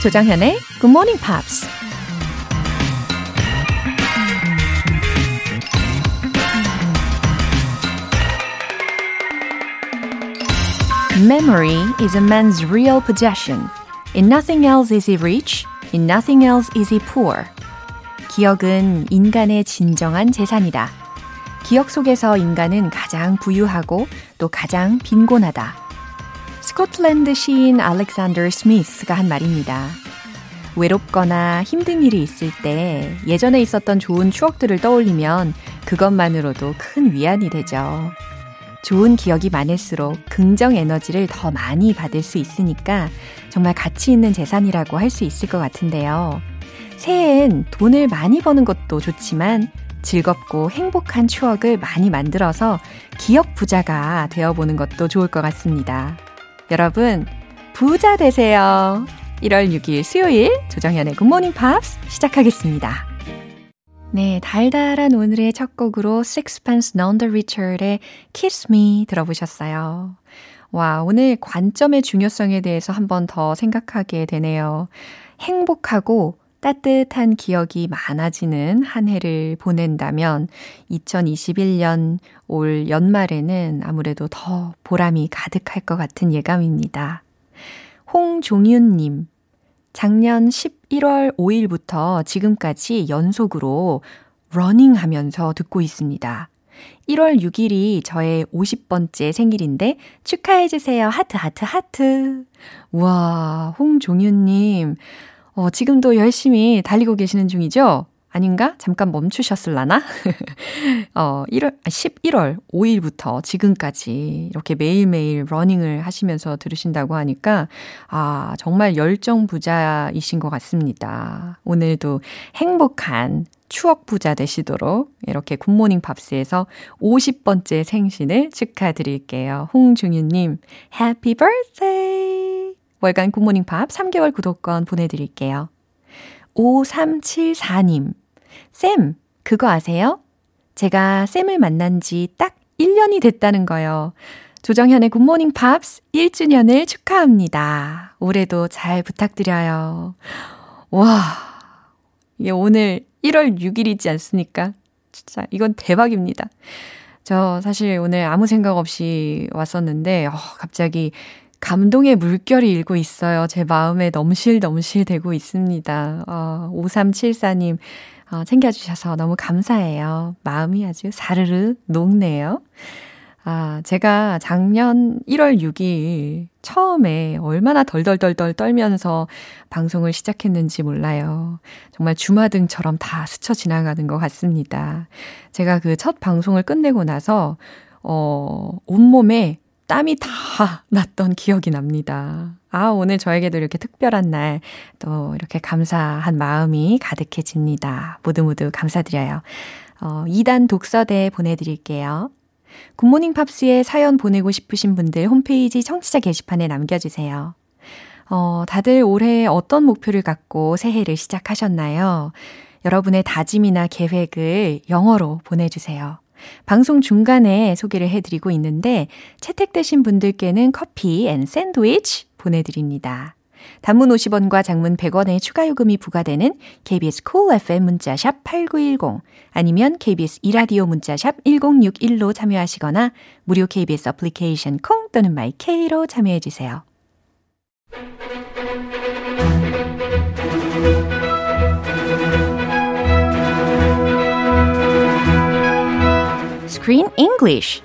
조정현의 Good Morning Pops. Memory is a man's real possession. In nothing else is he rich, in nothing else is he poor. 기억은 인간의 진정한 재산이다. 기억 속에서 인간은 가장 부유하고 또 가장 빈곤하다. 스코틀랜드 시인 알렉산더 스미스가 한 말입니다. 외롭거나 힘든 일이 있을 때 예전에 있었던 좋은 추억들을 떠올리면 그것만으로도 큰 위안이 되죠. 좋은 기억이 많을수록 긍정 에너지를 더 많이 받을 수 있으니까 정말 가치 있는 재산이라고 할 수 있을 것 같은데요. 새해엔 돈을 많이 버는 것도 좋지만 즐겁고 행복한 추억을 많이 만들어서 기억 부자가 되어보는 것도 좋을 것 같습니다. 여러분, 부자 되세요. 1월 6일 수요일 조정현의 굿모닝 팝스 시작하겠습니다. 네, 달달한 오늘의 첫 곡으로 Sixpence None the Richer의 Kiss Me 들어보셨어요. 와, 오늘 관점의 중요성에 대해서 한 번 더 생각하게 되네요. 행복하고 따뜻한 기억이 많아지는 한 해를 보낸다면 2021년 올 연말에는 아무래도 더 보람이 가득할 것 같은 예감입니다. 홍종윤님, 작년 11월 5일부터 지금까지 연속으로 러닝 하면서 듣고 있습니다. 1월 6일이 저의 50번째 생일인데 축하해주세요. 하트, 하트, 하트. 와, 홍종윤님. 어, 지금도 열심히 달리고 계시는 중이죠? 아닌가? 잠깐 멈추셨을라나? 어, 1월, 11월 아, 5일부터 지금까지 이렇게 매일매일 러닝을 하시면서 들으신다고 하니까, 아, 정말 열정 부자이신 것 같습니다. 오늘도 행복한 추억 부자 되시도록 이렇게 굿모닝 팝스에서 50번째 생신을 축하드릴게요. 홍종윤님, Happy birthday! 월간 굿모닝 팝스 3개월 구독권 보내드릴게요. 5374님, 쌤, 그거 아세요? 제가 쌤을 만난 지 딱 1년이 됐다는 거요. 조정현의 굿모닝 팝스 1주년을 축하합니다. 올해도 잘 부탁드려요. 와, 이게 오늘 1월 6일이지 않습니까? 진짜 이건 대박입니다. 저 사실 오늘 아무 생각 없이 왔었는데, 어, 갑자기 감동의 물결이 일고 있어요. 제 마음에 넘실넘실 되고 있습니다. 어, 5374님, 어, 챙겨주셔서 너무 감사해요. 마음이 아주 사르르 녹네요. 아, 제가 작년 1월 6일 처음에 얼마나 덜덜덜덜 떨면서 방송을 시작했는지 몰라요. 정말 주마등처럼 다 스쳐 지나가는 것 같습니다. 제가 그 첫 방송을 끝내고 나서, 어, 온몸에 땀이 다 났던 기억이 납니다. 아, 오늘 저에게도 이렇게 특별한 날, 또 이렇게 감사한 마음이 가득해집니다. 모두 모두 감사드려요. 어, 2단 독서대 보내드릴게요. 굿모닝 팝스에 사연 보내고 싶으신 분들 홈페이지 청취자 게시판에 남겨주세요. 어, 다들 올해 어떤 목표를 갖고 새해를 시작하셨나요? 여러분의 다짐이나 계획을 영어로 보내주세요. 방송 중간에 소개를 해드리고 있는데 채택되신 분들께는 커피 and 샌드위치 보내드립니다. 단문 50원과 장문 100원의 추가 요금이 부과되는 KBS Cool FM 문자샵 8910 아니면 KBS 2라디오 문자샵 1061로 참여하시거나 무료 KBS 애플리케이션 콩 또는 마이케이로 참여해 주세요. Screen English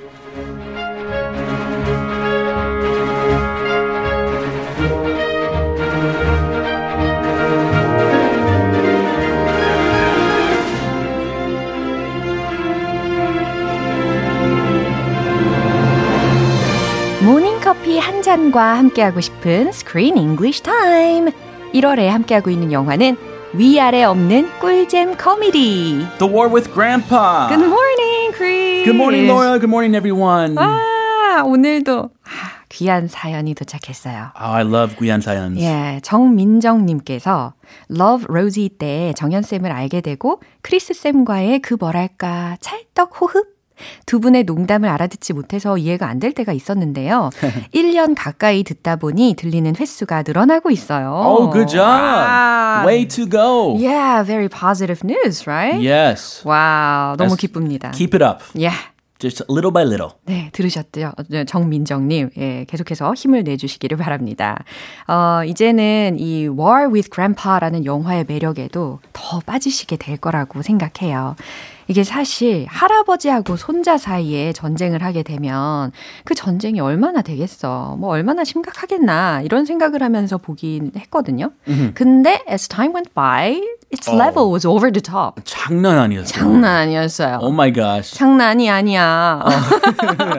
커피 한 잔과 함께하고 싶은 Screen English Time. 1월에 함께하고 있는 영화는 위아래 없는 꿀잼 코미디. The War with Grandpa. Good morning, Chris. Good morning, Laura. Good morning, everyone. 아, 오늘도 귀한 사연이 도착했어요. Oh, I love 귀한 사연. 예, 정민정님께서 Love Rosie 때 정현쌤을 알게 되고 크리스 쌤과의 그 뭐랄까 찰떡 호흡 두 분의 농담을 알아듣지 못해서 이해가 안 될 때가 있었는데요. 1년 가까이 듣다 보니 들리는 횟수가 늘어나고 있어요. Oh, good job. 아. Way to go. Yeah, very positive news, right? Yes. 와우, 너무 That's- 기쁩니다. Keep it up. Yeah. Just little by little. 네, 들으셨죠? 정민정님, 예, 계속해서 힘을 내주시기를 바랍니다. 어, 이제는 이 War with Grandpa라는 영화의 매력에도 더 빠지시게 될 거라고 생각해요. 이게 사실 할아버지하고 손자 사이에 전쟁을 하게 되면 그 전쟁이 얼마나 되겠어. 뭐 얼마나 심각하겠나. 이런 생각을 하면서 보긴 했거든요. 근데 as time went by, its level was over the top. 장난 아니었어. 장난 아니었어요. Oh my gosh. 장난이 아니야.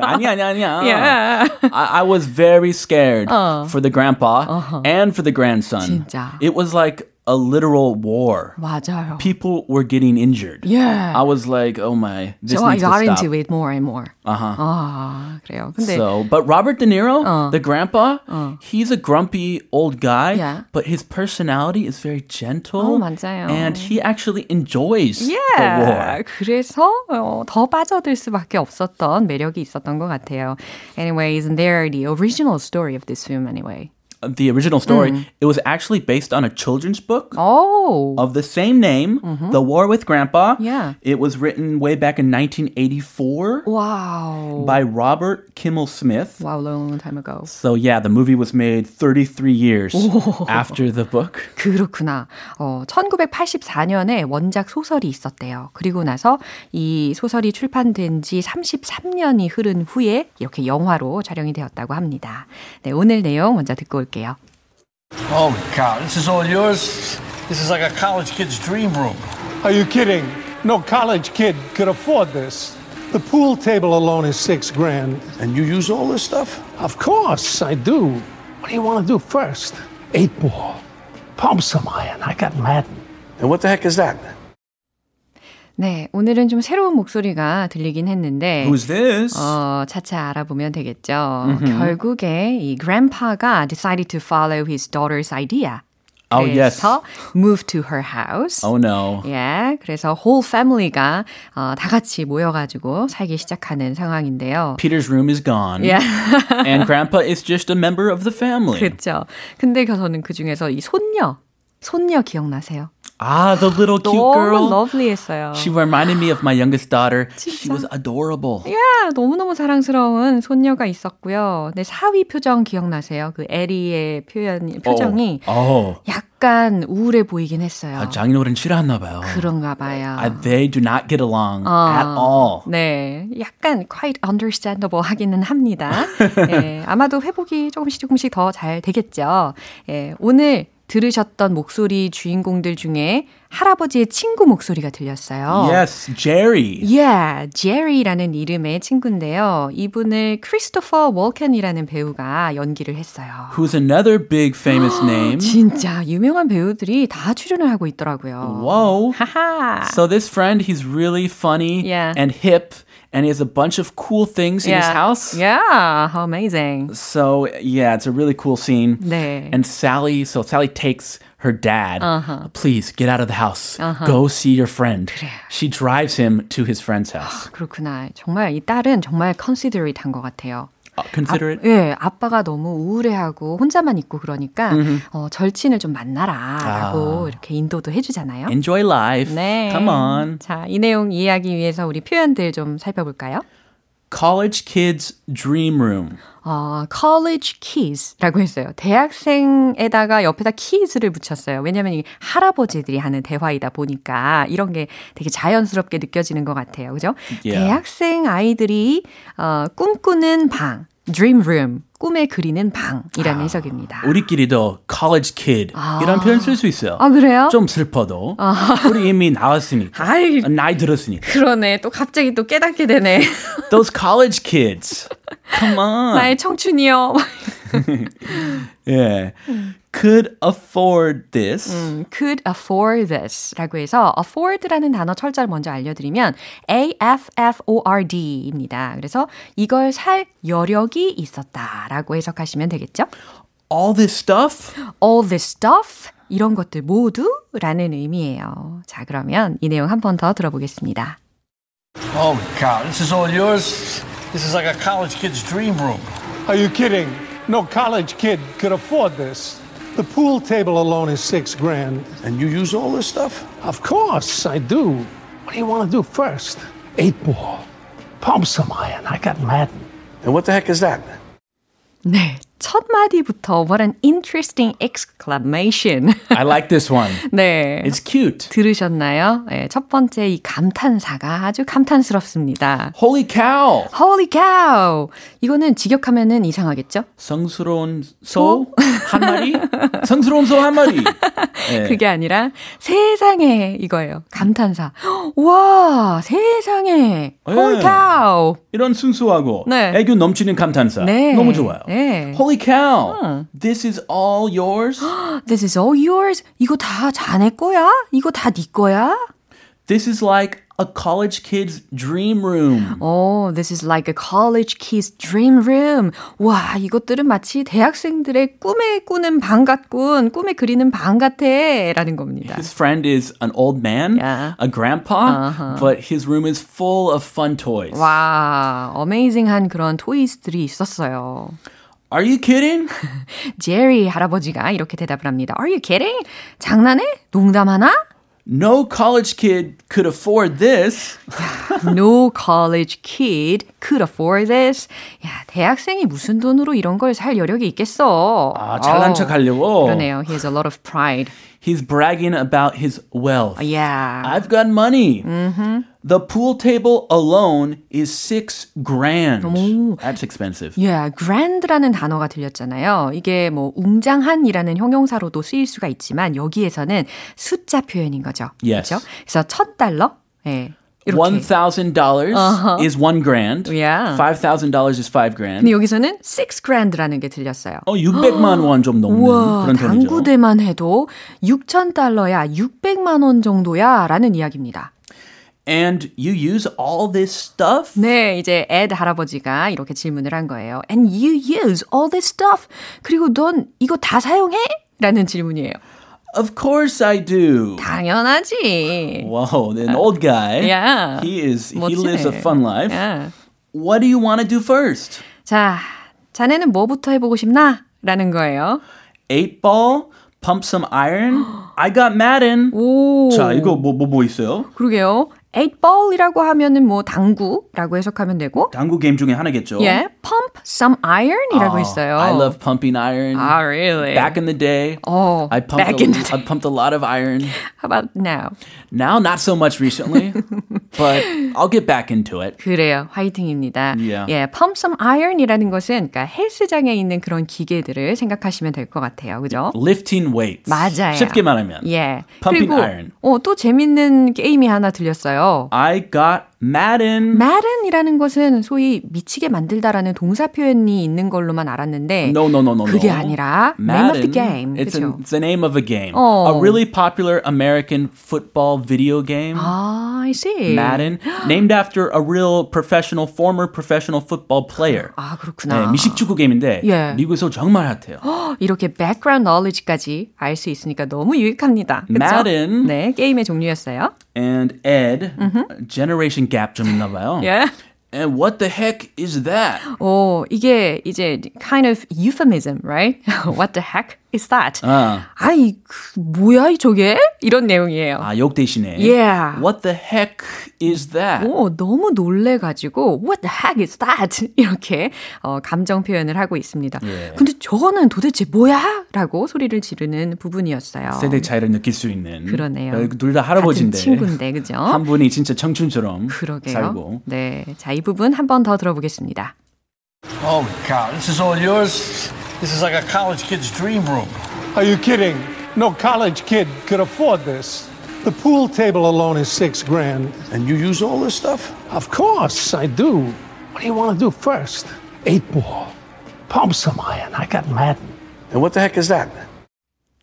아니야, 아니야, 아니야. Yeah. I, I was very scared 어. for the grandpa and for the grandson. 진짜. It was like a literal war. 맞아요. People were getting injured. Yeah. I was like, oh my, this so I needs to got stop. into it more and more. Uh-huh. 아, 그래요. 근데 So, but Robert De Niro, 어. the grandpa, he's a grumpy old guy, Yeah. but his personality is very gentle. 어, 맞아요. And he actually enjoys the Yeah. war. 그래서 어, 더 빠져들 수밖에 없었던 매력이 있었던 것 같아요. Anyways, and they're the original story of this film anyway. The original story, it was actually based on a children's book. Oh. of the same name, The War with Grandpa. Yeah. It was written way back in 1984 wow. by Robert Kimmel Smith. Wow, long time ago. So yeah, the movie was made 33 years after the book. 그렇구나. 어, 1984년에 원작 소설이 있었대요. 그리고 나서 이 소설이 출판된 지 33년이 흐른 후에 이렇게 영화로 촬영이 되었다고 합니다. 네, 오늘 내용 먼저 듣고 올게요. Holy God, this is all yours? This is like a college kid's dream room. Are you kidding? No college kid could afford this. The pool table alone is six grand. And you use all this stuff? Of course, I do. What do you want to do first? Eight ball. Pump some iron. I got Madden. And what the heck is that? 네, 오늘은 좀 새로운 목소리가 들리긴 했는데 Who's this? 어, 차차 알아보면 되겠죠. 결국에 이 grandpa가 decided to follow his daughter's idea. Oh, yes. 그래서 move to her house. oh no. 예, 그래서 whole family가 어, 다 같이 모여가지고 살기 시작하는 상황인데요. Peter's room is gone. 예, and Grandpa is just a member of the family. 그렇죠. 근데 저는 그 중에서 이 손녀, 손녀 기억나세요? Ah, the little cute 너무 girl. 러블리했어요. She reminded me of my youngest daughter. She was adorable. 야, 너무너무 사랑스러운 손녀가 있었고요. 네, 사위 표정 기억나세요? 그 에리의 표현, 표정이 Oh. 약간 우울해 보이긴 했어요. 아, 장인어른 싫어하나 봐요. 그런가 봐요. Uh, they do not get along 아. at all. 네, 약간 quite understandable 하기는 합니다. 예, 아마도 회복이 조금씩 조금씩 더 잘 되겠죠. 예, 오늘 들으셨던 목소리 주인공들 중에 할아버지의 친구 목소리가 들렸어요. Yes, Jerry. Yeah, 제리라는 이름의 친구인데요. 이분을 크리스토퍼 월켄이라는 배우가 연기를 했어요. Who's another big famous name. 진짜 유명한 배우들이 다 출연을 하고 있더라고요. Whoa. 하하. So this friend, he's really funny Yeah. and hip, and he has a bunch of cool things in his house. Yeah, how amazing. So yeah, it's a really cool scene. 네. And Sally, so Sally takes her dad. Please get out of the house. Go see your friend. She drives him to his friend's house. 그렇구나. 정말 이 딸은 정말 considerate한 것 같아요. Uh, consider it. 예, 아빠가 너무 우울해하고 혼자만 있고 그러니까 어, 절친을 좀 만나라라고 이렇게 인도도 해주잖아요. Enjoy life. 네. Come on. 자, 이 내용 이해하기 위해서 우리 표현들 좀 살펴볼까요? College kids dream room. 어, college keys라고 했어요. 대학생에다가 옆에다 keys를 붙였어요. 왜냐면 이 할아버지들이 하는 대화이다 보니까 이런 게 되게 자연스럽게 느껴지는 것 같아요. 그죠? Yeah. 대학생 아이들이 어, 꿈꾸는 방, dream room, 꿈에 그리는 방이라는 해석입니다. 우리끼리도 college kid 이런 표현 쓸 수 있어요. 아, 그래요? 좀 슬퍼도 우리 이미 나왔으니까 아이. 나이 들었으니까. 그러네. 또 갑자기 또 깨닫게 되네. Those college kids. Come on. 나의 청춘이요. Yeah. Could afford this. could afford this 라고 해서 afford라는 단어 철자를 먼저 알려드리면 A-F-F-O-R-D입니다. 그래서 이걸 살 여력이 있었다 라고 해석하시면 되겠죠? All this stuff? all this stuff 이런 것들 모두 라는 의미예요. 자 그러면 이 내용 한 번 더 들어보겠습니다. Holy cow, this is all yours? This is like a college kid's dream room. Are you kidding? No college kid could afford this. The pool table alone is six grand. And you use all this stuff? Of course, I do. What do you want to do first? Eight ball. Pump some iron. I got Madden. And what the heck is that? 네, 첫 마디부터 what an interesting exclamation. I like this one. 네. It's cute. 들으셨나요? 네, 첫 번째 이 감탄사가 아주 감탄스럽습니다. Holy cow! Holy cow! 이거는 직역하면은 이상하겠죠? 성스러운 소 한 마리? 성스러운 소 한 마리. 네. 그게 아니라 세상에 이거예요. 감탄사. 와, 세상에. Holy 네. cow! 이런 순수하고 네. 애교 넘치는 감탄사. 네. 너무 좋아요. 네. Holy cow! This is all yours? This is all yours. 이거 다 자네 거야? 이거 다 네 거야? This is like a college kid's dream room. Oh, this is like a college kid's dream room. 와, 이것들은 마치 대학생들의 꿈에 꾸는 방 같군, 꿈에 그리는 방 같아. 라는 겁니다. His friend is an old man, Yeah. a grandpa, but his room is full of fun toys. 와, 어메이징한 그런 토이스들이 있었어요. Are you kidding? 제리 할아버지가 이렇게 대답을 합니다. Are you kidding? 장난해? 농담하나? No college kid could afford this. No college kid could afford this. 야, 대학생이 무슨 돈으로 이런 걸 살 여력이 있겠어. 아, 잘난 어, 척 하려고. 그러네요. He has a lot of pride. He's bragging about his wealth. Yeah. I've got money. The pool table alone is six grand. That's expensive. Yeah, grand라는 단어가 들렸잖아요. 이게 뭐 웅장한이라는 형용사로도 쓰일 수가 있지만 여기에서는 숫자 표현인 거죠. Yes. 그렇죠? 그래서 천 달러. 예. 이렇게. One thousand dollars is one grand. Yeah. Five thousand dollars is five grand. 근데 여기서는 six grand라는 게 들렸어요. 어, 600만 원 좀 넘는 우와, 그런 돈이죠. 당구대만 해도 6천 달러야, 600만 원 정도야 라는 이야기입니다. And you use all this stuff? 네, 이제 에드 할아버지가 이렇게 질문을 한 거예요. And you use all this stuff. 그리고 넌 이거 다 사용해? 라는 질문이에요. Of course I do. 당연하지. Whoa, an old guy. Yeah. He is he 멋지네. lives a fun life. Yeah. What do you want to do first? 자, 자네는 뭐부터 해보고 싶나? 라는 거예요. Eight ball, pump some iron. I got Madden. 오. 자, 이거 뭐 뭐 뭐 있어요? 그러게요. eight ball이라고 하면은 뭐 당구라고 해석하면 되고. 당구 게임 중에 하나겠죠. 예, pump some iron이라고 아, 있어요. I love pumping iron. Ah, really? Back in the day, Oh, I pumped back a, in the I pumped a lot of iron. How about now? Now, not so much recently, but I'll get back into it. 그래요. 화이팅입니다. Yeah. 예, pump some iron이라는 것은 그러니까 헬스장에 있는 그런 기계들을 생각하시면 될 것 같아요. 그죠? Lifting weights. 맞아요. 쉽게 말하면. 예. Pumping 그리고 iron. 어, 또 재밌는 게임이 하나 들렸어요. I got Madden. Madden이라는 것은 소위 미치게 만들다라는 동사 표현이 있는 걸로만 알았는데 No, no, no, no, 그게 no. 아니라 name of the Madden. game. It's, 그렇죠? an, it's the name of a game. 어. A really popular American football video game. 아, I see. Madden, named after a real professional, former professional football player. 아, 그렇구나. 네, 미식축구 게임인데 예. 미국에서 정말 핫해요. 이렇게 background knowledge까지 알 수 있으니까 너무 유익합니다. 그쵸? Madden. 네, 게임의 종류였어요. And Ed, generation gap 좀 있나 봐요. 예. And what the heck is that? 오, 이게 이제 kind of euphemism, right? What the heck Is that? 아. 아이, 그, 뭐야, 저게? 이런 내용이에요. 아, 욕 대신에. Yeah. What the heck is that? 오, 너무 놀래가지고 What the heck is that? 이렇게 어, 감정 표현을 하고 있습니다. 예. 근데 저거는 도대체 뭐야? 라고 소리를 지르는 부분이었어요. 세대 차이를 느낄 수 있는. 그러네요. 둘 다 할아버지인데. 같은 친구인데, 그죠? 한 분이 진짜 청춘처럼 그러게요. 살고. 네, 자, 이 부분 한 번 더 들어보겠습니다. Holy cow, this is all yours? This is like a college kid's dream room. Are you kidding? No college kid could afford this. The pool table alone is six grand. And you use all this stuff? Of course, I do. What do you want to do first? Eight ball. Pump some iron. I got Madden. And what the heck is that?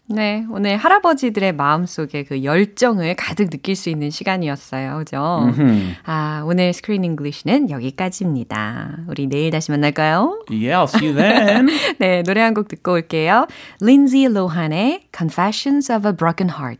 네, 오늘 할아버지들의 마음속에 그 열정을 가득 느낄 수 있는 시간이었어요. 그죠? 아, 오늘 Screen English는 여기까지입니다. 우리 내일 다시 만날까요? Yeah, I'll see you then. 네, 노래 한 곡 듣고 올게요. Lindsay Lohan의 Confessions of a Broken Heart.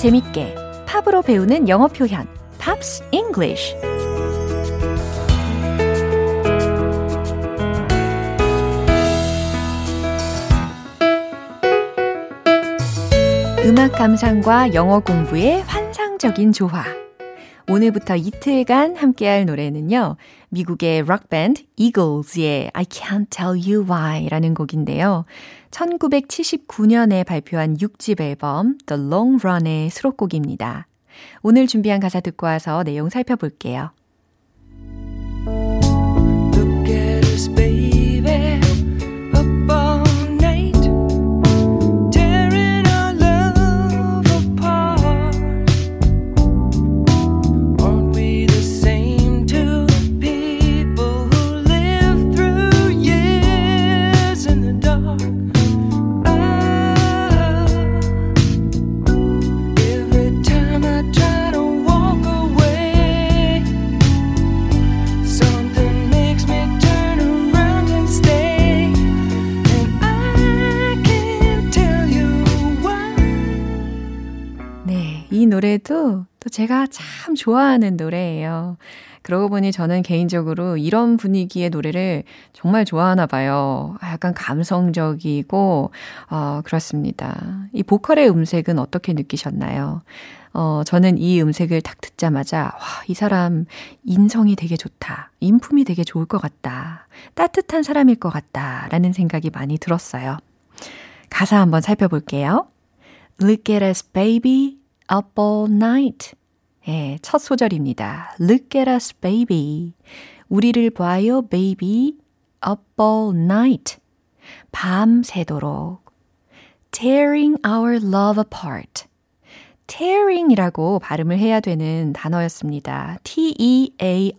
재밌게 팝으로 배우는 영어 표현 Pops English 음악 감상과 영어 공부의 환상적인 조화. 오늘부터 이틀간 함께할 노래는요. 미국의 록밴드 이글즈의 I Can't Tell You Why 라는 곡인데요. 1979년에 발표한 6집 앨범 The Long Run의 수록곡입니다. 오늘 준비한 가사 듣고 와서 내용 살펴볼게요. 노래도 또 제가 참 좋아하는 노래예요. 그러고 보니 저는 개인적으로 이런 분위기의 노래를 정말 좋아하나 봐요. 약간 감성적이고, 어, 그렇습니다. 이 보컬의 음색은 어떻게 느끼셨나요? 어, 저는 이 음색을 딱 듣자마자, 와, 이 사람 인성이 되게 좋다. 인품이 되게 좋을 것 같다. 따뜻한 사람일 것 같다. 라는 생각이 많이 들었어요. 가사 한번 살펴볼게요. Look at us, baby. up all night. 예, 첫 소절입니다. Look at us, baby. 우리를 봐요, baby. up all night. 밤새도록. tearing our love apart. tearing이라고 발음을 해야 되는 단어였습니다. T-E-A-R-I-N-G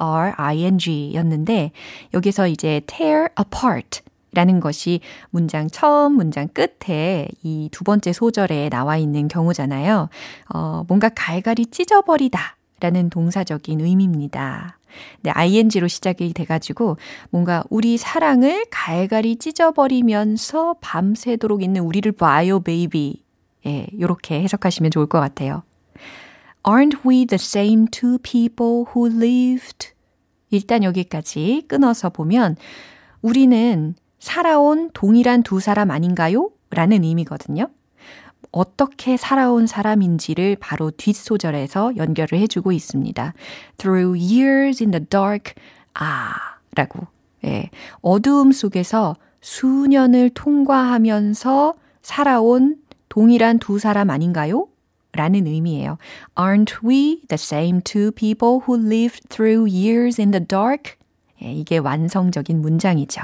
였는데, 여기서 이제 tear apart 라는 것이 문장 처음 문장 끝에 이 두 번째 소절에 나와 있는 경우잖아요. 어, 뭔가 갈갈이 찢어버리다 라는 동사적인 의미입니다. 네, ing로 시작이 돼가지고 뭔가 우리 사랑을 갈갈이 찢어버리면서 밤새도록 있는 우리를 봐요, 베이비. 예, 요렇게 해석하시면 좋을 것 같아요. Aren't we the same two people who lived? 일단 여기까지 끊어서 보면 우리는 살아온 동일한 두 사람 아닌가요? 라는 의미거든요. 어떻게 살아온 사람인지를 바로 뒷소절에서 연결을 해주고 있습니다. Through years in the dark, 아, 라고. 예, 어두움 속에서 수년을 통과하면서 살아온 동일한 두 사람 아닌가요? 라는 의미예요. Aren't we the same two people who lived through years in the dark? 예, 이게 완성적인 문장이죠.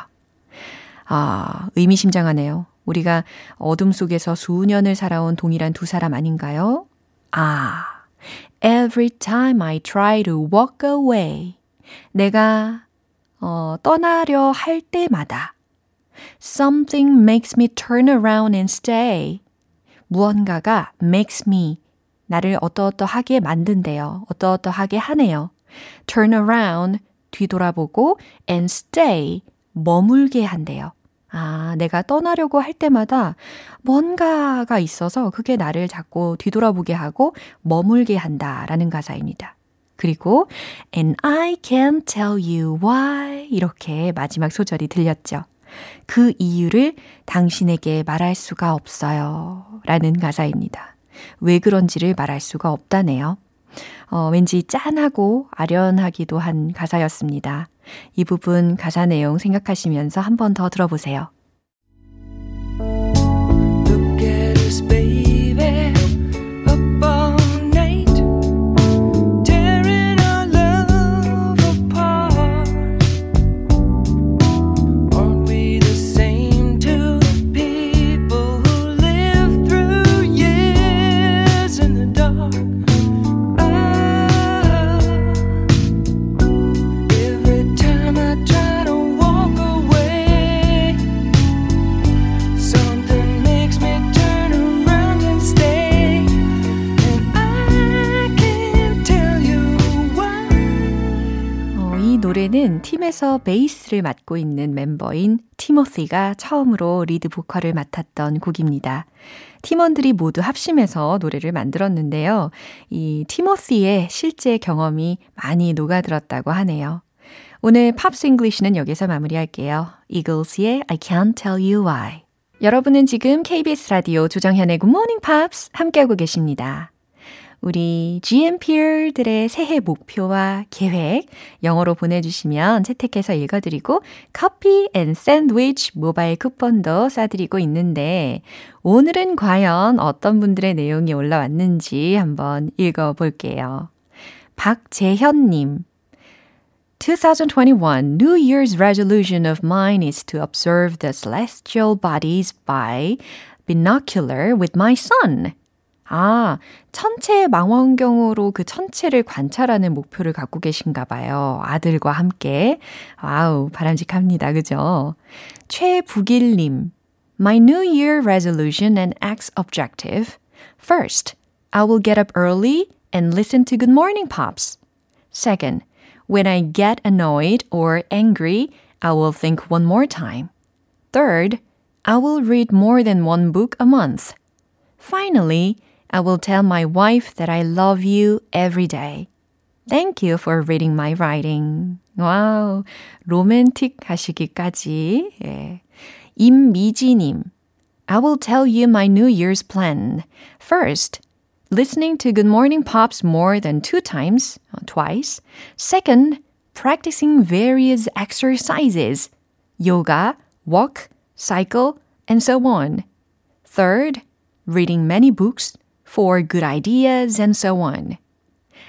아, 의미심장하네요. 우리가 어둠 속에서 수년을 살아온 동일한 두 사람 아닌가요? 아, every time I try to walk away. 내가 어, 떠나려 할 때마다 something makes me turn around and stay. 무언가가 makes me 나를 어떠어떠하게 만든대요. 어떠어떠하게 하네요. turn around 뒤돌아보고 and stay 머물게 한대요. 아, 내가 떠나려고 할 때마다 뭔가가 있어서 그게 나를 자꾸 뒤돌아보게 하고 머물게 한다라는 가사입니다. 그리고 and I can't tell you why 이렇게 마지막 소절이 들렸죠. 그 이유를 당신에게 말할 수가 없어요. 라는 가사입니다. 왜 그런지를 말할 수가 없다네요. 어, 왠지 짠하고 아련하기도 한 가사였습니다. 이 부분 가사 내용 생각하시면서 한 번 더 들어보세요. 노래는 팀에서 베이스를 맡고 있는 멤버인 티모시가 처음으로 리드 보컬을 맡았던 곡입니다. 팀원들이 모두 합심해서 노래를 만들었는데요. 이 티모시의 실제 경험이 많이 녹아들었다고 하네요. 오늘 Pops English는 여기서 마무리할게요. 이글스의 I Can't Tell You Why. 여러분은 지금 KBS 라디오 조정현의 Good Morning Pops 함께하고 계십니다. 우리 GMPer들의 새해 목표와 계획 영어로 보내주시면 채택해서 읽어드리고 커피 and 샌드위치 모바일 쿠폰도 쏴드리고 있는데 오늘은 과연 어떤 분들의 내용이 올라왔는지 한번 읽어볼게요. 박재현님 2021 New Year's resolution of mine is to observe the celestial bodies by binocular with my son. 아, 천체 망원경으로 그 천체를 관찰하는 목표를 갖고 계신가 봐요. 아들과 함께. 와우, 바람직합니다. 그죠? 최북일님. My New Year resolution and X objective. First, I will get up early and listen to Good Morning Pops. Second, when I get annoyed or angry, I will think one more time. Third, I will read more than one book a month. Finally, I will tell my wife that I love you every day. Thank you for reading my writing. 와우, 로맨틱 하시기까지. 예. 임미지님. I will tell you my New Year's plan. First, listening to Good Morning Pops more than two times, twice. Second, practicing various exercises, yoga, walk, cycle, and so on. Third, reading many books for good ideas and so on.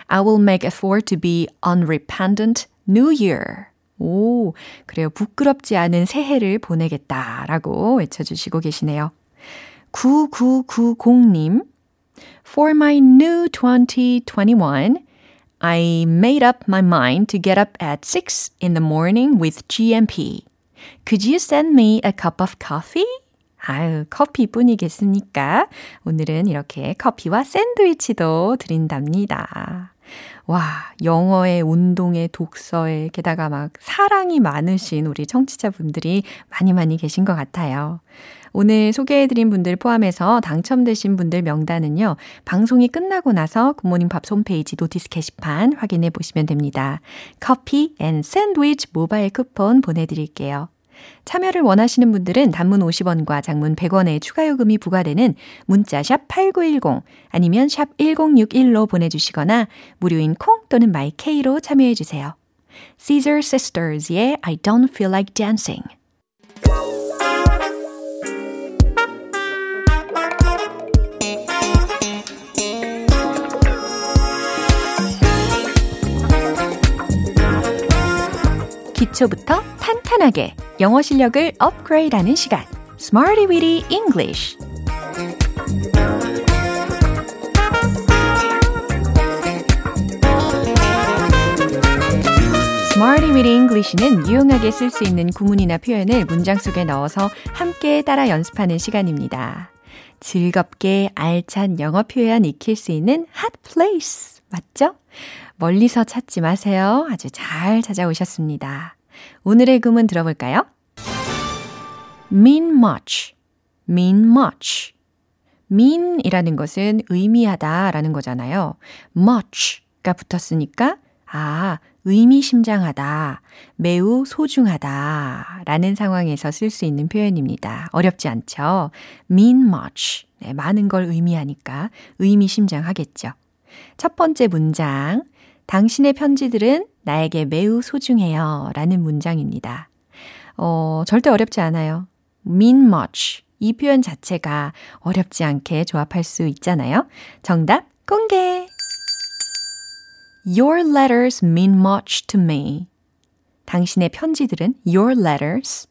I will make effort to be unrepentant New Year. 오, 그래요. 부끄럽지 않은 새해를 보내겠다라고 외쳐주시고 계시네요. 9990님, For my new 2021, I made up my mind to get up at 6 in the morning with GMP. Could you send me a cup of coffee? 아유, 커피뿐이겠습니까? 오늘은 이렇게 커피와 샌드위치도 드린답니다. 와, 영어에, 운동에, 독서에, 게다가 막 사랑이 많으신 우리 청취자분들이 많이 많이 계신 것 같아요. 오늘 소개해드린 분들 포함해서 당첨되신 분들 명단은요, 방송이 끝나고 나서 굿모닝 팝스 홈페이지 notice 게시판 확인해 보시면 됩니다. 커피 and 샌드위치 모바일 쿠폰 보내드릴게요. 참여를 원하시는 분들은 단문 50원과 장문 100원의 추가 요금이 부과되는 문자 샵 8910 아니면 샵 1061로 보내주시거나 무료인 콩 또는 마이케이로 참여해 주세요. Scissor Sisters의 I Don't Feel Like Dancing 기초부터 탄탄하게 영어 실력을 업그레이드하는 시간 Smarty Weedy English Smarty Weedy English는 유용하게 쓸 수 있는 구문이나 표현을 문장 속에 넣어서 함께 따라 연습하는 시간입니다. 즐겁게 알찬 영어 표현 익힐 수 있는 hot place. 맞죠? 멀리서 찾지 마세요. 아주 잘 찾아오셨습니다. 오늘의 구문 들어볼까요? mean much, mean much. mean이라는 것은 의미하다 라는 거잖아요. much가 붙었으니까, 아, 의미심장하다, 매우 소중하다 라는 상황에서 쓸 수 있는 표현입니다. 어렵지 않죠? mean much. 네, 많은 걸 의미하니까 의미심장하겠죠. 첫 번째 문장. 당신의 편지들은 나에게 매우 소중해요. 라는 문장입니다. 어, 절대 어렵지 않아요. mean much. 이 표현 자체가 어렵지 않게 조합할 수 있잖아요. 정답 공개! Your letters mean much to me. 당신의 편지들은 your letters.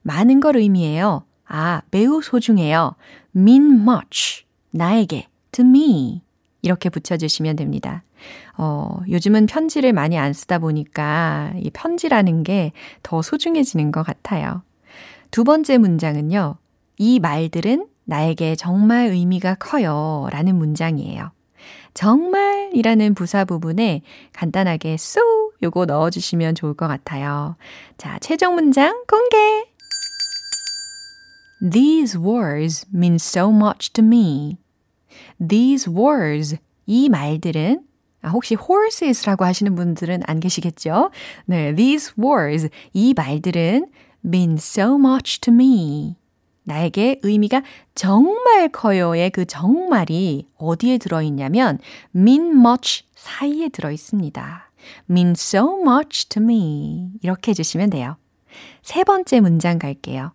많은 걸 의미해요. 아, 매우 소중해요. mean much. 나에게, to me. 이렇게 붙여주시면 됩니다. 어, 요즘은 편지를 많이 안 쓰다 보니까 이 편지라는 게 더 소중해지는 것 같아요. 두 번째 문장은요. 이 말들은 나에게 정말 의미가 커요. 라는 문장이에요. 정말 이라는 부사 부분에 간단하게 so 요거 넣어주시면 좋을 것 같아요. 자, 최종 문장 공개! These words mean so much to me. These words, 이 말들은 아, 혹시 horses라고 하시는 분들은 안 계시겠죠? 네, these words, 이 말들은 mean so much to me. 나에게 의미가 정말 커요의 그 정말이 어디에 들어있냐면 mean much 사이에 들어있습니다. mean so much to me. 이렇게 해주시면 돼요. 세 번째 문장 갈게요.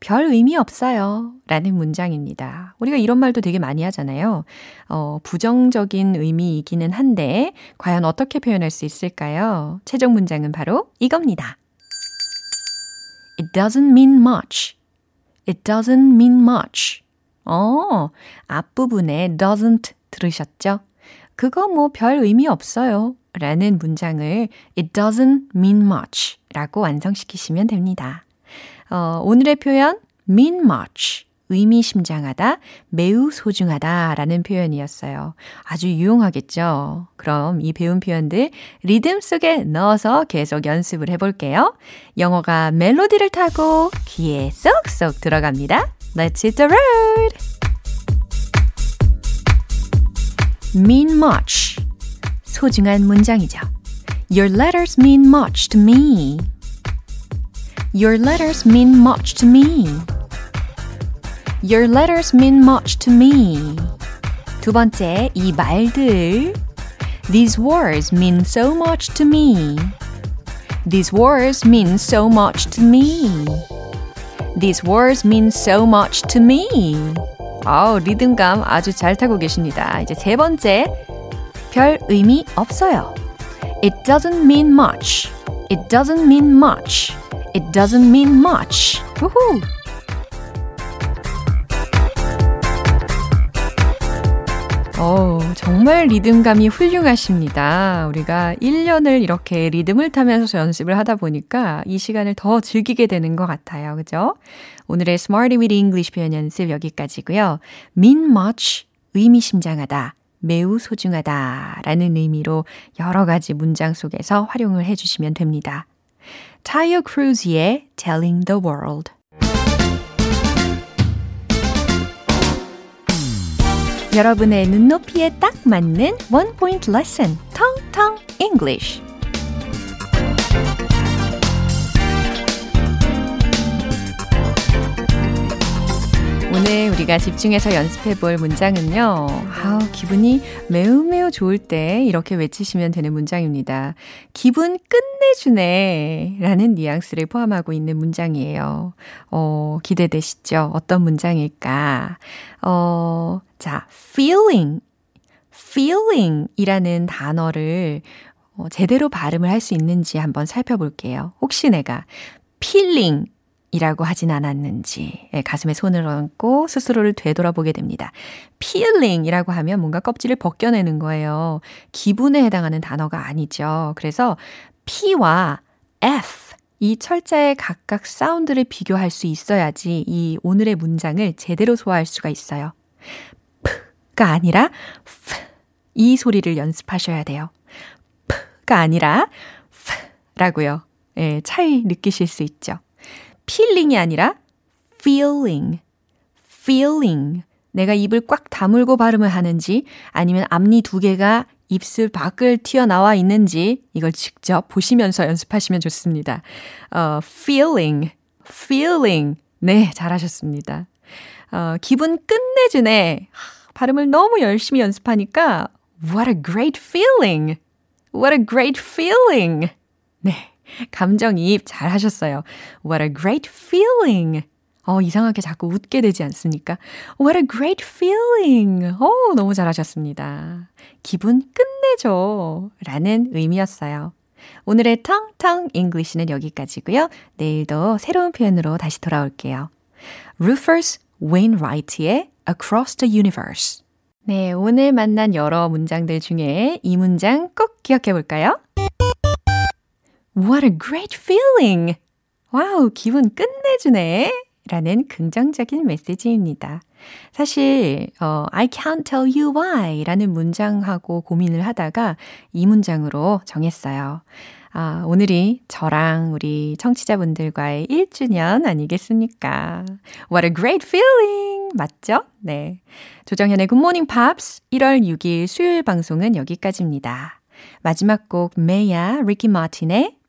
별 의미 없어요. 라는 문장입니다. 우리가 이런 말도 되게 많이 하잖아요. 어, 부정적인 의미이기는 한데, 과연 어떻게 표현할 수 있을까요? 최종 문장은 바로 이겁니다. It doesn't mean much. It doesn't mean much. 어, 앞부분에 doesn't 들으셨죠? 그거 뭐 별 의미 없어요. 라는 문장을 it doesn't mean much 라고 완성시키시면 됩니다. 어, 오늘의 표현 mean much 의미심장하다, 매우 소중하다 라는 표현이었어요. 아주 유용하겠죠? 그럼 이 배운 표현들 리듬 속에 넣어서 계속 연습을 해볼게요. 영어가 멜로디를 타고 귀에 쏙쏙 들어갑니다. Let's hit the road! mean much. 소중한 문장이죠. Your letters mean much to me. Your letters mean much to me. Your letters mean much to me. 두 번째, 이 말들. These words mean so much to me. These words mean so much to me. These words mean so much to me. 아우, 리듬감 아주 잘 타고 계십니다. 이제 세 번째, 별 의미 없어요. It doesn't mean much. It doesn't mean much. It doesn't mean much. 우후. 어, 정말 리듬감이 훌륭하십니다. 우리가 1년을 이렇게 리듬을 타면서 연습을 하다 보니까 이 시간을 더 즐기게 되는 것 같아요. 그죠? 오늘의 Smarty with English 표현 연습 여기까지고요. mean much, 의미심장하다. 매우 소중하다 라는 의미로 여러 가지 문장 속에서 활용을 해주시면 됩니다. 타이오 크루즈의 Telling the World. 여러분의 눈높이에 딱 맞는 one point 레슨 텅텅 English 오늘 우리가 집중해서 연습해 볼 문장은요. 아우, 기분이 매우 매우 좋을 때 이렇게 외치시면 되는 문장입니다. 기분 끝내주네 라는 뉘앙스를 포함하고 있는 문장이에요. 어, 기대되시죠? 어떤 문장일까? 어, 자, feeling. feeling 이라는 단어를 어, 제대로 발음을 할 수 있는지 한번 살펴볼게요. 혹시 내가 feeling 이라고 하진 않았는지 예, 가슴에 손을 얹고 스스로를 되돌아보게 됩니다. feeling이라고 하면 뭔가 껍질을 벗겨내는 거예요. 기분에 해당하는 단어가 아니죠. 그래서 P와 F 이 철자의 각각 사운드를 비교할 수 있어야지 이 오늘의 문장을 제대로 소화할 수가 있어요. P가 아니라 F 이 소리를 연습하셔야 돼요. P가 아니라 F라고요. 예, 차이 느끼실 수 있죠. Feeling이 아니라 feeling, feeling. 내가 입을 꽉 다물고 발음을 하는지 아니면 앞니 두 개가 입술 밖을 튀어나와 있는지 이걸 직접 보시면서 연습하시면 좋습니다. 어, feeling, feeling. 네, 잘하셨습니다. 어, 기분 끝내주네. 발음을 너무 열심히 연습하니까 what a great feeling. What a great feeling. 네. 감정이입 잘 하셨어요. What a great feeling. 어, 이상하게 자꾸 웃게 되지 않습니까? What a great feeling. 어, 너무 잘하셨습니다. 기분 끝내줘. 라는 의미였어요. 오늘의 텅텅 English는 여기까지고요. 내일도 새로운 표현으로 다시 돌아올게요. Rufus Wainwright의 Across the Universe. 네, 오늘 만난 여러 문장들 중에 이 문장 꼭 기억해 볼까요? What a great feeling! wow, 기분 끝내주네. 라는 긍정적인 메시지입니다. 사실, 어, I can't tell you why 라는 문장하고 고민을 하다가 이 문장으로 정했어요. 아, 오늘이 저랑 우리 청취자분들과의 1주년 아니겠습니까? What a great feeling! 맞죠? 네. 조정현의 Good Morning Pops 1월 6일 수요일 방송은 여기까지입니다. 마지막 곡 메야 리키 마틴의